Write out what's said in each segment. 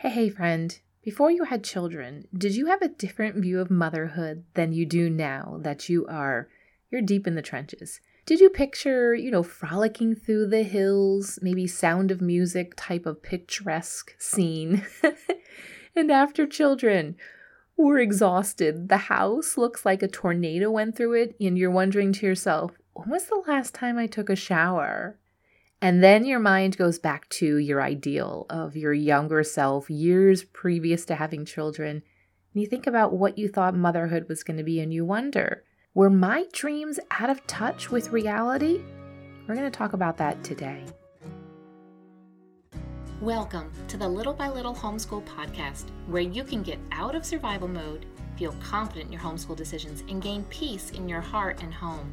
Hey, hey, friend. Before you had children, did you have a different view of motherhood than you do now that you are you're deep in the trenches? Did you picture, you know, frolicking through the hills, maybe sound of music type of picturesque scene? and after children, we're exhausted. The house looks like a tornado went through it, and you're wondering to yourself, when was the last time I took a shower? And then your mind goes back to your ideal of your younger self years previous to having children. And you think about what you thought motherhood was going to be, and you wonder, were my dreams out of touch with reality? We're going to talk about that today. Welcome to the Little by Little Homeschool Podcast, where you can get out of survival mode, feel confident in your homeschool decisions, and gain peace in your heart and home.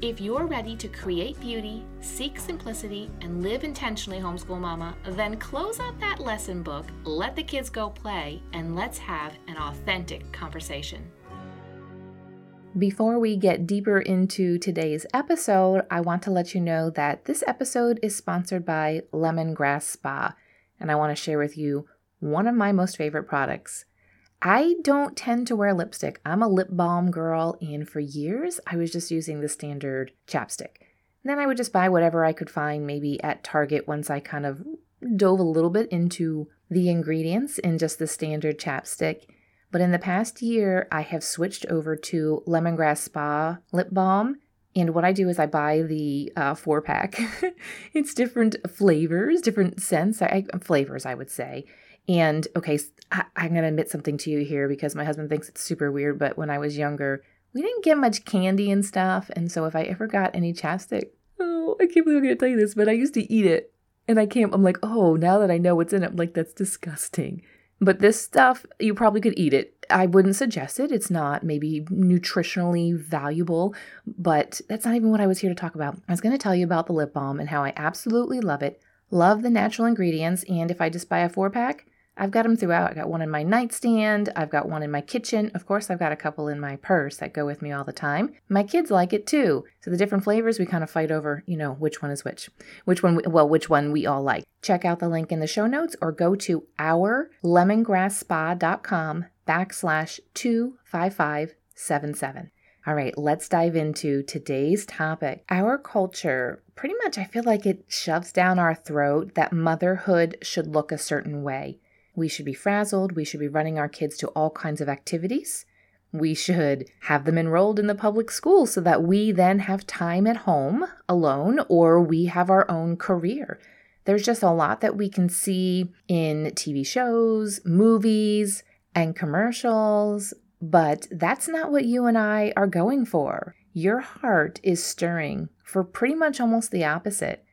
If you're ready to create beauty, seek simplicity, and live intentionally, homeschool mama, then close out that lesson book, let the kids go play, and let's have an authentic conversation. Before we get deeper into today's episode, I want to let you know that this episode is sponsored by Lemongrass Spa, and I want to share with you one of my most favorite products. I don't tend to wear lipstick. I'm a lip balm girl, and for years I was just using the standard chapstick. And then I would just buy whatever I could find, maybe at Target, once I kind of dove a little bit into the ingredients in just the standard chapstick. But in the past year, I have switched over to Lemongrass Spa lip balm. And what I do is I buy the uh, four pack. it's different flavors, different scents, I, flavors, I would say. And okay, I, I'm going to admit something to you here because my husband thinks it's super weird, but when I was younger, we didn't get much candy and stuff. And so if I ever got any chapstick, oh, I can't believe I'm going to tell you this, but I used to eat it. And I can't, I'm like, oh, now that I know what's in it, I'm like, that's disgusting. But this stuff, you probably could eat it. I wouldn't suggest it. It's not maybe nutritionally valuable, but that's not even what I was here to talk about. I was going to tell you about the lip balm and how I absolutely love it. Love the natural ingredients. And if I just buy a four pack, I've got them throughout. I got one in my nightstand. I've got one in my kitchen. Of course, I've got a couple in my purse that go with me all the time. My kids like it too. So the different flavors, we kind of fight over, you know, which one is which. Which one, well, which one we all like. Check out the link in the show notes or go to ourlemongrassspa.com backslash 25577. All right, let's dive into today's topic. Our culture, pretty much, I feel like it shoves down our throat that motherhood should look a certain way. We should be frazzled. We should be running our kids to all kinds of activities. We should have them enrolled in the public school so that we then have time at home alone or we have our own career. There's just a lot that we can see in TV shows, movies, and commercials, but that's not what you and I are going for. Your heart is stirring for pretty much almost the opposite.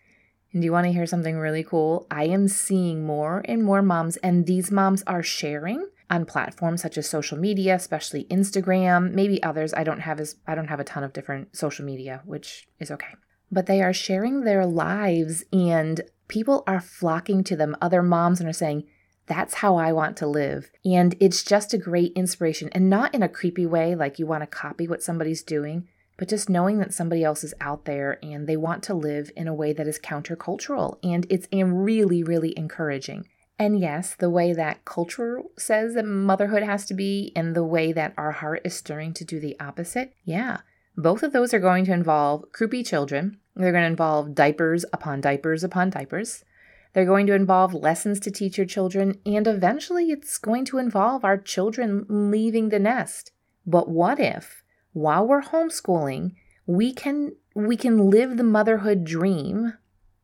And do you want to hear something really cool? I am seeing more and more moms, and these moms are sharing on platforms such as social media, especially Instagram, maybe others. I don't have as I don't have a ton of different social media, which is okay. But they are sharing their lives and people are flocking to them, other moms, and are saying, that's how I want to live. And it's just a great inspiration and not in a creepy way, like you want to copy what somebody's doing, but just knowing that somebody else is out there and they want to live in a way that is countercultural. And it's really, really encouraging. And yes, the way that culture says that motherhood has to be and the way that our heart is stirring to do the opposite, yeah, both of those are going to involve croupy children. They're going to involve diapers upon diapers upon diapers. They're going to involve lessons to teach your children, and eventually it's going to involve our children leaving the nest. But what if while we're homeschooling, we can we can live the motherhood dream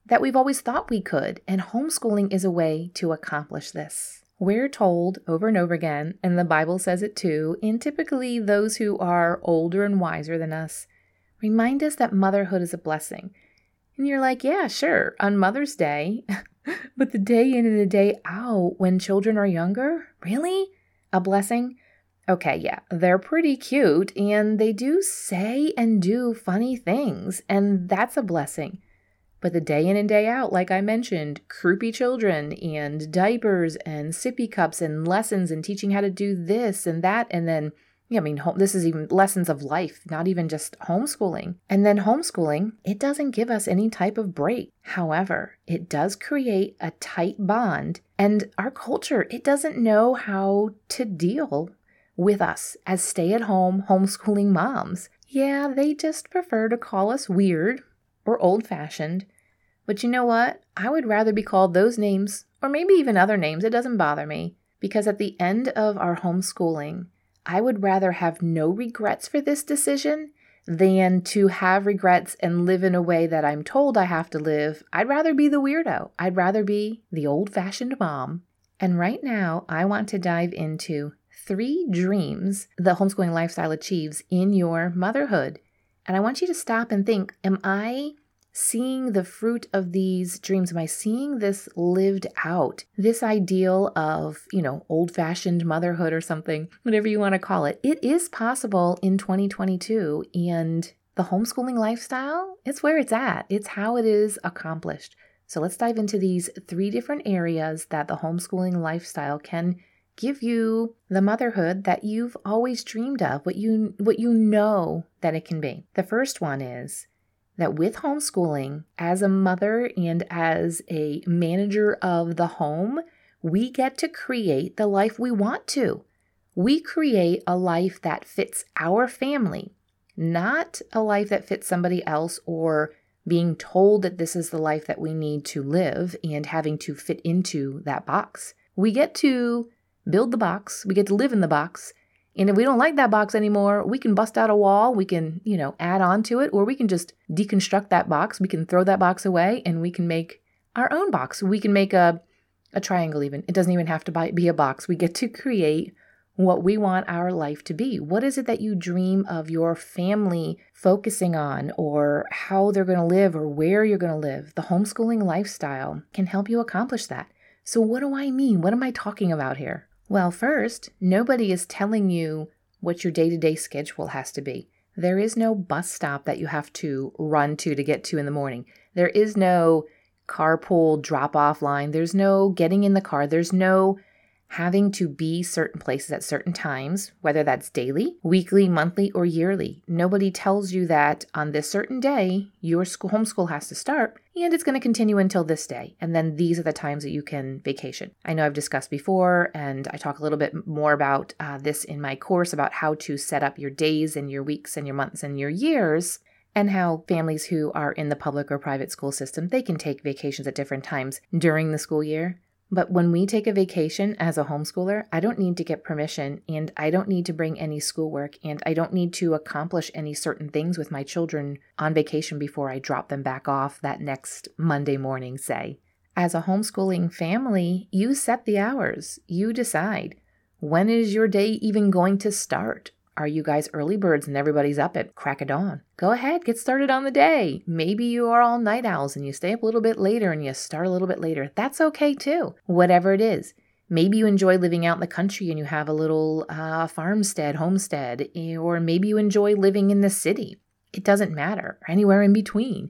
that we've always thought we could, and homeschooling is a way to accomplish this. We're told over and over again, and the Bible says it too, and typically those who are older and wiser than us remind us that motherhood is a blessing. And you're like, yeah, sure, on Mother's Day, but the day in and the day out when children are younger, really? A blessing? Okay, yeah, they're pretty cute and they do say and do funny things, and that's a blessing. But the day in and day out, like I mentioned, croupy children and diapers and sippy cups and lessons and teaching how to do this and that. And then, yeah, I mean, home, this is even lessons of life, not even just homeschooling. And then homeschooling, it doesn't give us any type of break. However, it does create a tight bond. And our culture, it doesn't know how to deal with us as stay at home homeschooling moms. Yeah, they just prefer to call us weird or old fashioned. But you know what? I would rather be called those names, or maybe even other names. It doesn't bother me. Because at the end of our homeschooling, I would rather have no regrets for this decision than to have regrets and live in a way that I'm told I have to live. I'd rather be the weirdo. I'd rather be the old fashioned mom. And right now, I want to dive into three dreams the homeschooling lifestyle achieves in your motherhood. And I want you to stop and think Am I seeing the fruit of these dreams? Am I seeing this lived out? This ideal of, you know, old fashioned motherhood or something, whatever you want to call it. It is possible in 2022. And the homeschooling lifestyle, it's where it's at, it's how it is accomplished. So let's dive into these three different areas that the homeschooling lifestyle can give you the motherhood that you've always dreamed of, what you what you know that it can be. The first one is that with homeschooling, as a mother and as a manager of the home, we get to create the life we want to. We create a life that fits our family, not a life that fits somebody else or being told that this is the life that we need to live and having to fit into that box. We get to build the box, we get to live in the box, and if we don't like that box anymore, we can bust out a wall, we can, you know, add on to it, or we can just deconstruct that box. We can throw that box away and we can make our own box. We can make a, a triangle, even. It doesn't even have to be a box. We get to create what we want our life to be. What is it that you dream of your family focusing on, or how they're going to live, or where you're going to live? The homeschooling lifestyle can help you accomplish that. So, what do I mean? What am I talking about here? Well, first, nobody is telling you what your day to day schedule has to be. There is no bus stop that you have to run to to get to in the morning. There is no carpool drop off line. There's no getting in the car. There's no having to be certain places at certain times, whether that's daily, weekly, monthly, or yearly. Nobody tells you that on this certain day, your school homeschool has to start and it's going to continue until this day. And then these are the times that you can vacation. I know I've discussed before, and I talk a little bit more about uh, this in my course about how to set up your days and your weeks and your months and your years and how families who are in the public or private school system they can take vacations at different times during the school year but when we take a vacation as a homeschooler, I don't need to get permission and I don't need to bring any schoolwork and I don't need to accomplish any certain things with my children on vacation before I drop them back off that next Monday morning, say. As a homeschooling family, you set the hours, you decide. When is your day even going to start? Are you guys early birds and everybody's up at crack of dawn? Go ahead, get started on the day. Maybe you are all night owls and you stay up a little bit later and you start a little bit later. That's okay too, whatever it is. Maybe you enjoy living out in the country and you have a little uh, farmstead, homestead, eh, or maybe you enjoy living in the city. It doesn't matter, anywhere in between.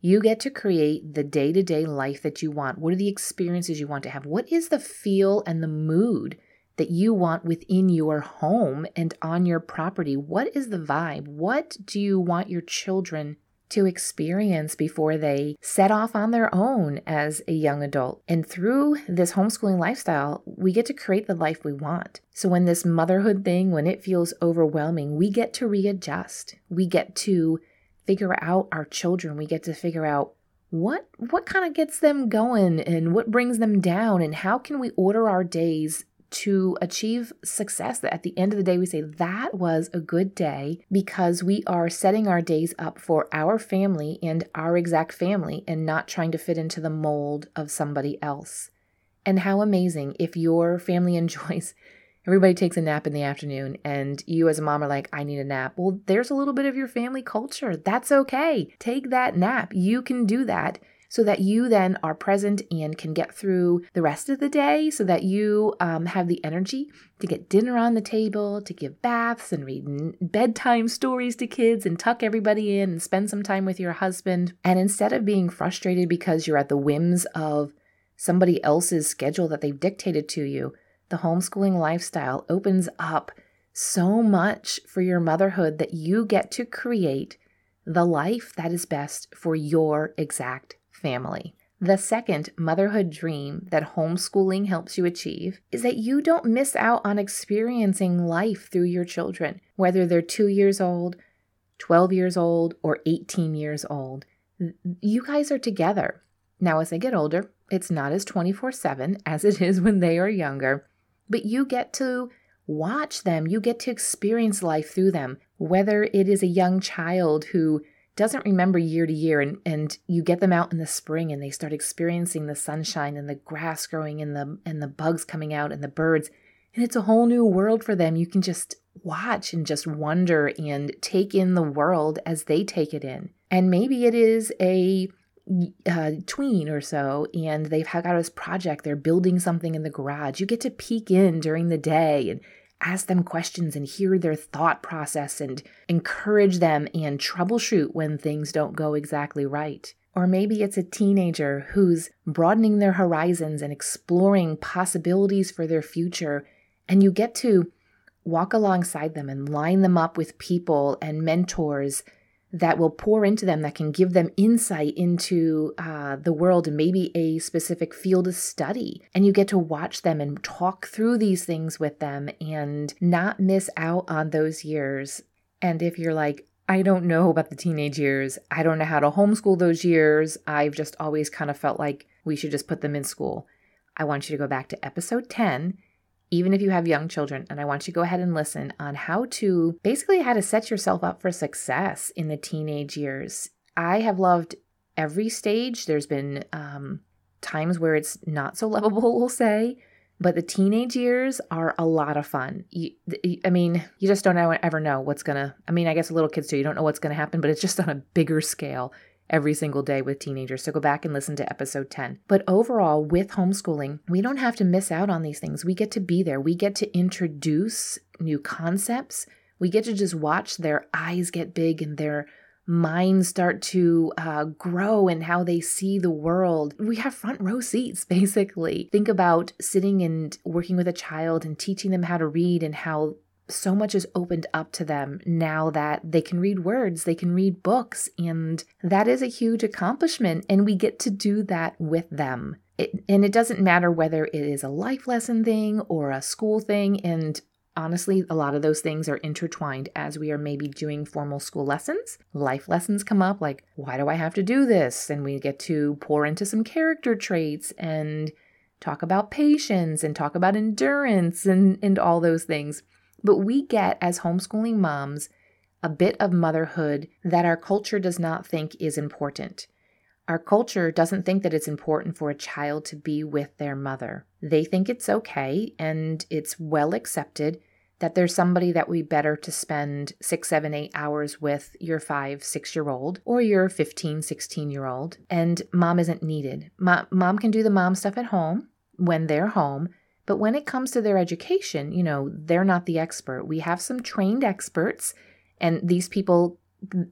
You get to create the day to day life that you want. What are the experiences you want to have? What is the feel and the mood that you want within your home and on your property? What is the vibe? What do you want your children to experience before they set off on their own as a young adult. And through this homeschooling lifestyle, we get to create the life we want. So when this motherhood thing, when it feels overwhelming, we get to readjust. We get to figure out our children. We get to figure out what what kind of gets them going and what brings them down and how can we order our days to achieve success that at the end of the day we say that was a good day because we are setting our days up for our family and our exact family and not trying to fit into the mold of somebody else. And how amazing if your family enjoys everybody takes a nap in the afternoon and you as a mom are like I need a nap. Well, there's a little bit of your family culture. That's okay. Take that nap. You can do that so that you then are present and can get through the rest of the day so that you um, have the energy to get dinner on the table, to give baths and read bedtime stories to kids and tuck everybody in and spend some time with your husband. And instead of being frustrated because you're at the whims of somebody else's schedule that they've dictated to you, the homeschooling lifestyle opens up so much for your motherhood that you get to create the life that is best for your exact family. The second motherhood dream that homeschooling helps you achieve is that you don't miss out on experiencing life through your children, whether they're two years old, 12 years old, or 18 years old. You guys are together. Now, as they get older, it's not as 24 7 as it is when they are younger, but you get to watch them. You get to experience life through them, whether it is a young child who doesn't remember year to year and, and you get them out in the spring and they start experiencing the sunshine and the grass growing and the and the bugs coming out and the birds and it's a whole new world for them. You can just watch and just wonder and take in the world as they take it in. And maybe it is a uh, tween or so and they've got this project. They're building something in the garage. You get to peek in during the day and ask them questions and hear their thought process and encourage them and troubleshoot when things don't go exactly right. Or maybe it's a teenager who's broadening their horizons and exploring possibilities for their future, and you get to walk alongside them and line them up with people and mentors that will pour into them that can give them insight into uh, the world and maybe a specific field of study. And you get to watch them and talk through these things with them and not miss out on those years. And if you're like, I don't know about the teenage years, I don't know how to homeschool those years, I've just always kind of felt like we should just put them in school. I want you to go back to episode 10 even if you have young children. And I want you to go ahead and listen on how to basically how to set yourself up for success in the teenage years. I have loved every stage. There's been um, times where it's not so lovable, we'll say, but the teenage years are a lot of fun. You, I mean, you just don't ever know what's gonna. I mean, I guess little kids too. You don't know what's gonna happen, but it's just on a bigger scale every single day with teenagers. So go back and listen to episode 10. But overall, with homeschooling, we don't have to miss out on these things. We get to be there, we get to introduce new concepts. We get to just watch their eyes get big and their minds start to uh, grow and how they see the world. We have front row seats, basically. Think about sitting and working with a child and teaching them how to read and how so much is opened up to them now that they can read words, they can read books, and that is a huge accomplishment. And we get to do that with them. It, and it doesn't matter whether it is a life lesson thing or a school thing. And honestly, a lot of those things are intertwined as we are maybe doing formal school lessons. Life lessons come up like, why do I have to do this? And we get to pour into some character traits and talk about patience and talk about endurance and, and all those things. But we get, as homeschooling moms, a bit of motherhood that our culture does not think is important. Our culture doesn't think that it's important for a child to be with their mother. They think it's okay and it's well accepted that there's somebody that be better to spend six, seven, eight hours with your five, six year old or your 15, 16 year old, and mom isn't needed. Mom, mom can do the mom stuff at home when they're home, but when it comes to their education, you know, they're not the expert. We have some trained experts, and these people,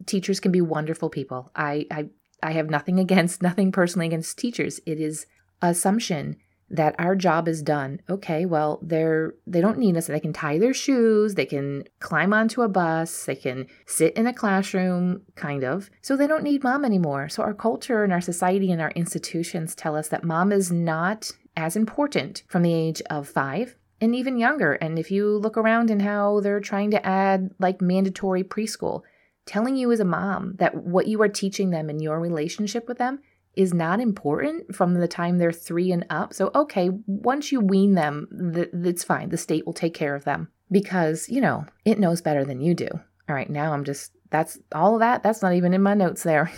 teachers can be wonderful people. I, I, I have nothing against, nothing personally against teachers. It is assumption that our job is done. Okay, well, they're they don't need us. They can tie their shoes, they can climb onto a bus, they can sit in a classroom, kind of. So they don't need mom anymore. So our culture and our society and our institutions tell us that mom is not as important from the age of five and even younger. And if you look around and how they're trying to add like mandatory preschool, telling you as a mom that what you are teaching them in your relationship with them is not important from the time they're three and up. So, okay, once you wean them, th- it's fine. The state will take care of them because, you know, it knows better than you do. All right, now I'm just, that's all of that. That's not even in my notes there.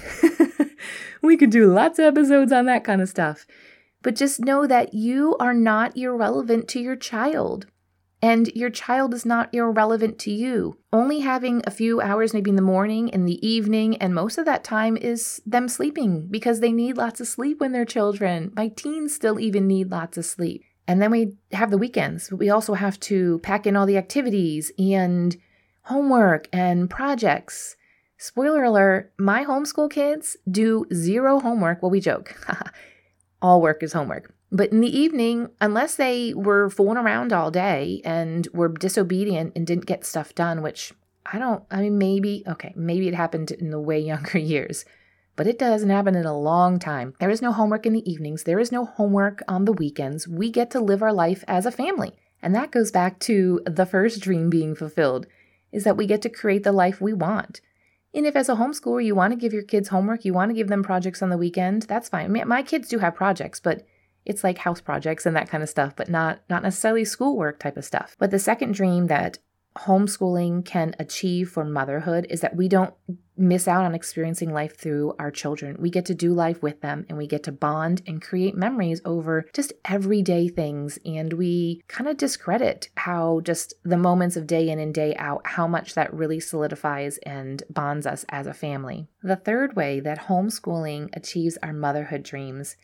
we could do lots of episodes on that kind of stuff. But just know that you are not irrelevant to your child. and your child is not irrelevant to you. Only having a few hours, maybe in the morning, in the evening, and most of that time is them sleeping because they need lots of sleep when they're children. My teens still even need lots of sleep. And then we have the weekends. But we also have to pack in all the activities and homework and projects. Spoiler alert, my homeschool kids do zero homework. Well, we joke. all work is homework. But in the evening, unless they were fooling around all day and were disobedient and didn't get stuff done, which I don't, I mean, maybe, okay, maybe it happened in the way younger years, but it doesn't happen in a long time. There is no homework in the evenings, there is no homework on the weekends. We get to live our life as a family. And that goes back to the first dream being fulfilled is that we get to create the life we want. And if as a homeschooler you want to give your kids homework, you want to give them projects on the weekend, that's fine. My kids do have projects, but it's like house projects and that kind of stuff, but not not necessarily schoolwork type of stuff. But the second dream that homeschooling can achieve for motherhood is that we don't miss out on experiencing life through our children. We get to do life with them and we get to bond and create memories over just everyday things. And we kind of discredit how just the moments of day in and day out, how much that really solidifies and bonds us as a family. The third way that homeschooling achieves our motherhood dreams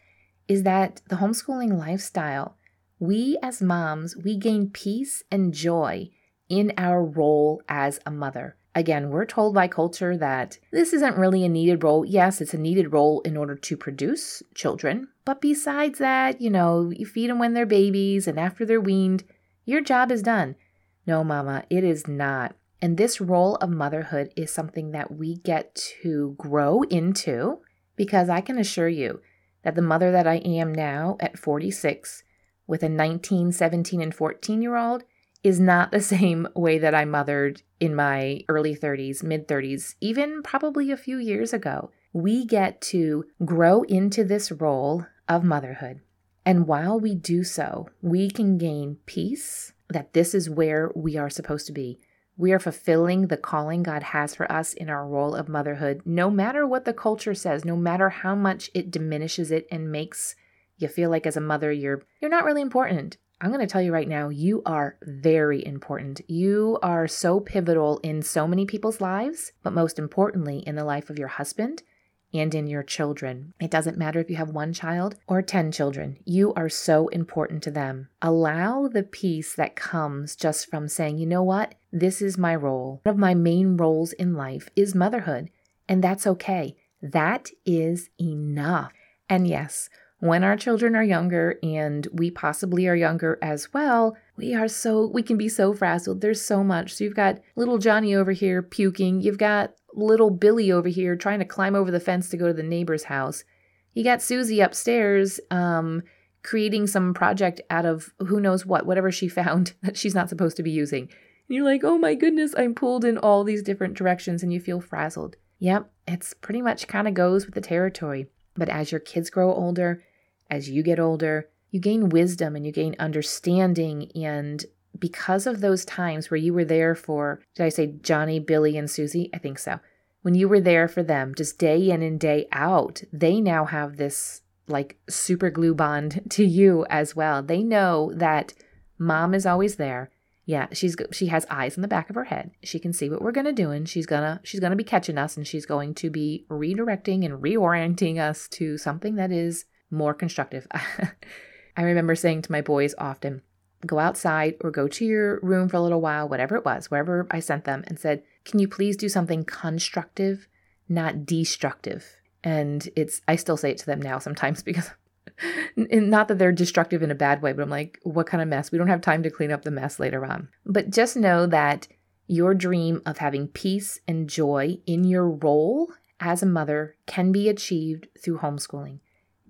is that the homeschooling lifestyle, we as moms, we gain peace and joy in our role as a mother. Again, we're told by culture that this isn't really a needed role. Yes, it's a needed role in order to produce children. But besides that, you know, you feed them when they're babies and after they're weaned, your job is done. No, mama, it is not. And this role of motherhood is something that we get to grow into because I can assure you, that the mother that I am now at 46 with a 19, 17, and 14 year old is not the same way that I mothered in my early 30s, mid 30s, even probably a few years ago. We get to grow into this role of motherhood. And while we do so, we can gain peace that this is where we are supposed to be. We are fulfilling the calling God has for us in our role of motherhood, no matter what the culture says, no matter how much it diminishes it and makes you feel like as a mother you're you're not really important. I'm going to tell you right now, you are very important. You are so pivotal in so many people's lives, but most importantly in the life of your husband and in your children. It doesn't matter if you have one child or 10 children, you are so important to them. Allow the peace that comes just from saying, you know what, this is my role. One of my main roles in life is motherhood, and that's okay. That is enough. And yes, when our children are younger and we possibly are younger as well, we are so we can be so frazzled. There's so much. So you've got little Johnny over here puking. You've got little Billy over here trying to climb over the fence to go to the neighbor's house. You got Susie upstairs um, creating some project out of who knows what, whatever she found that she's not supposed to be using. And you're like, oh my goodness, I'm pulled in all these different directions and you feel frazzled. Yep, it's pretty much kind of goes with the territory. But as your kids grow older, as you get older, you gain wisdom and you gain understanding and because of those times where you were there for, did I say Johnny, Billy, and Susie? I think so. When you were there for them, just day in and day out, they now have this like super glue bond to you as well. They know that mom is always there. Yeah, she's she has eyes in the back of her head. She can see what we're gonna do, and she's gonna she's gonna be catching us, and she's going to be redirecting and reorienting us to something that is more constructive. I remember saying to my boys often, go outside or go to your room for a little while, whatever it was, wherever I sent them, and said, Can you please do something constructive, not destructive? And it's, I still say it to them now sometimes because, not that they're destructive in a bad way, but I'm like, What kind of mess? We don't have time to clean up the mess later on. But just know that your dream of having peace and joy in your role as a mother can be achieved through homeschooling.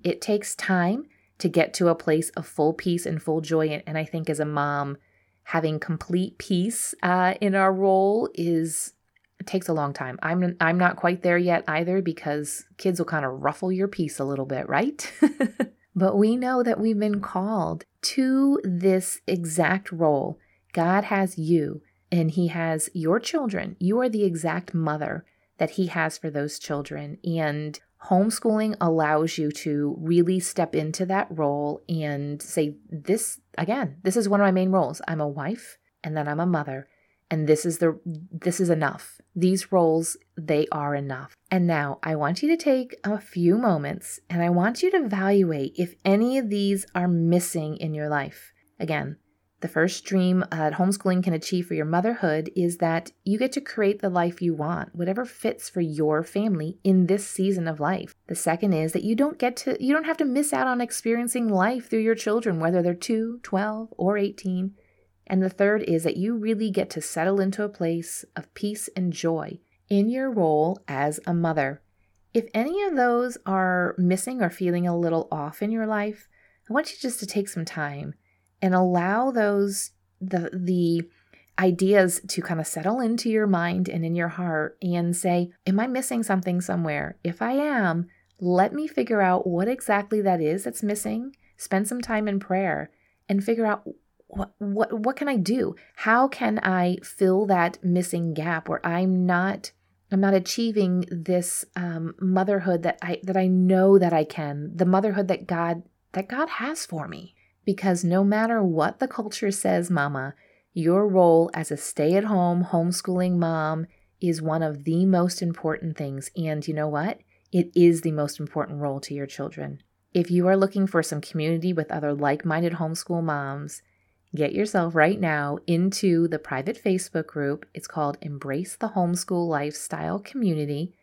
It takes time to get to a place of full peace and full joy. And I think as a mom, having complete peace uh, in our role is it takes a long time. I'm I'm not quite there yet either because kids will kind of ruffle your peace a little bit, right? but we know that we've been called to this exact role. God has you and he has your children. You are the exact mother that he has for those children and homeschooling allows you to really step into that role and say this again, this is one of my main roles. I'm a wife and then I'm a mother. And this is the this is enough. These roles, they are enough. And now I want you to take a few moments and I want you to evaluate if any of these are missing in your life. Again, the first dream that homeschooling can achieve for your motherhood is that you get to create the life you want, whatever fits for your family in this season of life. The second is that you don't get to you don't have to miss out on experiencing life through your children whether they're 2, 12, or 18. And the third is that you really get to settle into a place of peace and joy in your role as a mother. If any of those are missing or feeling a little off in your life, I want you just to take some time and allow those the the ideas to kind of settle into your mind and in your heart and say, Am I missing something somewhere? If I am, let me figure out what exactly that is that's missing. Spend some time in prayer and figure out what what what can I do? How can I fill that missing gap where I'm not I'm not achieving this um, motherhood that I that I know that I can, the motherhood that God that God has for me because no matter what the culture says, Mama, your role as a stay at home homeschooling mom is one of the most important things. And you know what? It is the most important role to your children. If you are looking for some community with other like minded homeschool moms, get yourself right now into the private Facebook group. It's called Embrace the Homeschool Lifestyle Community.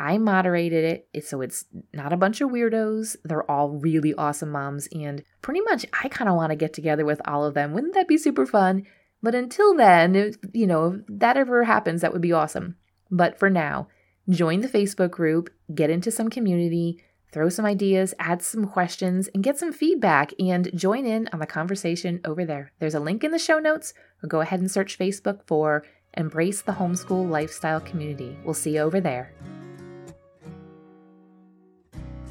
I moderated it so it's not a bunch of weirdos. They're all really awesome moms, and pretty much I kind of want to get together with all of them. Wouldn't that be super fun? But until then, you know, if that ever happens, that would be awesome. But for now, join the Facebook group, get into some community, throw some ideas, add some questions, and get some feedback and join in on the conversation over there. There's a link in the show notes, or go ahead and search Facebook for Embrace the Homeschool Lifestyle Community. We'll see you over there.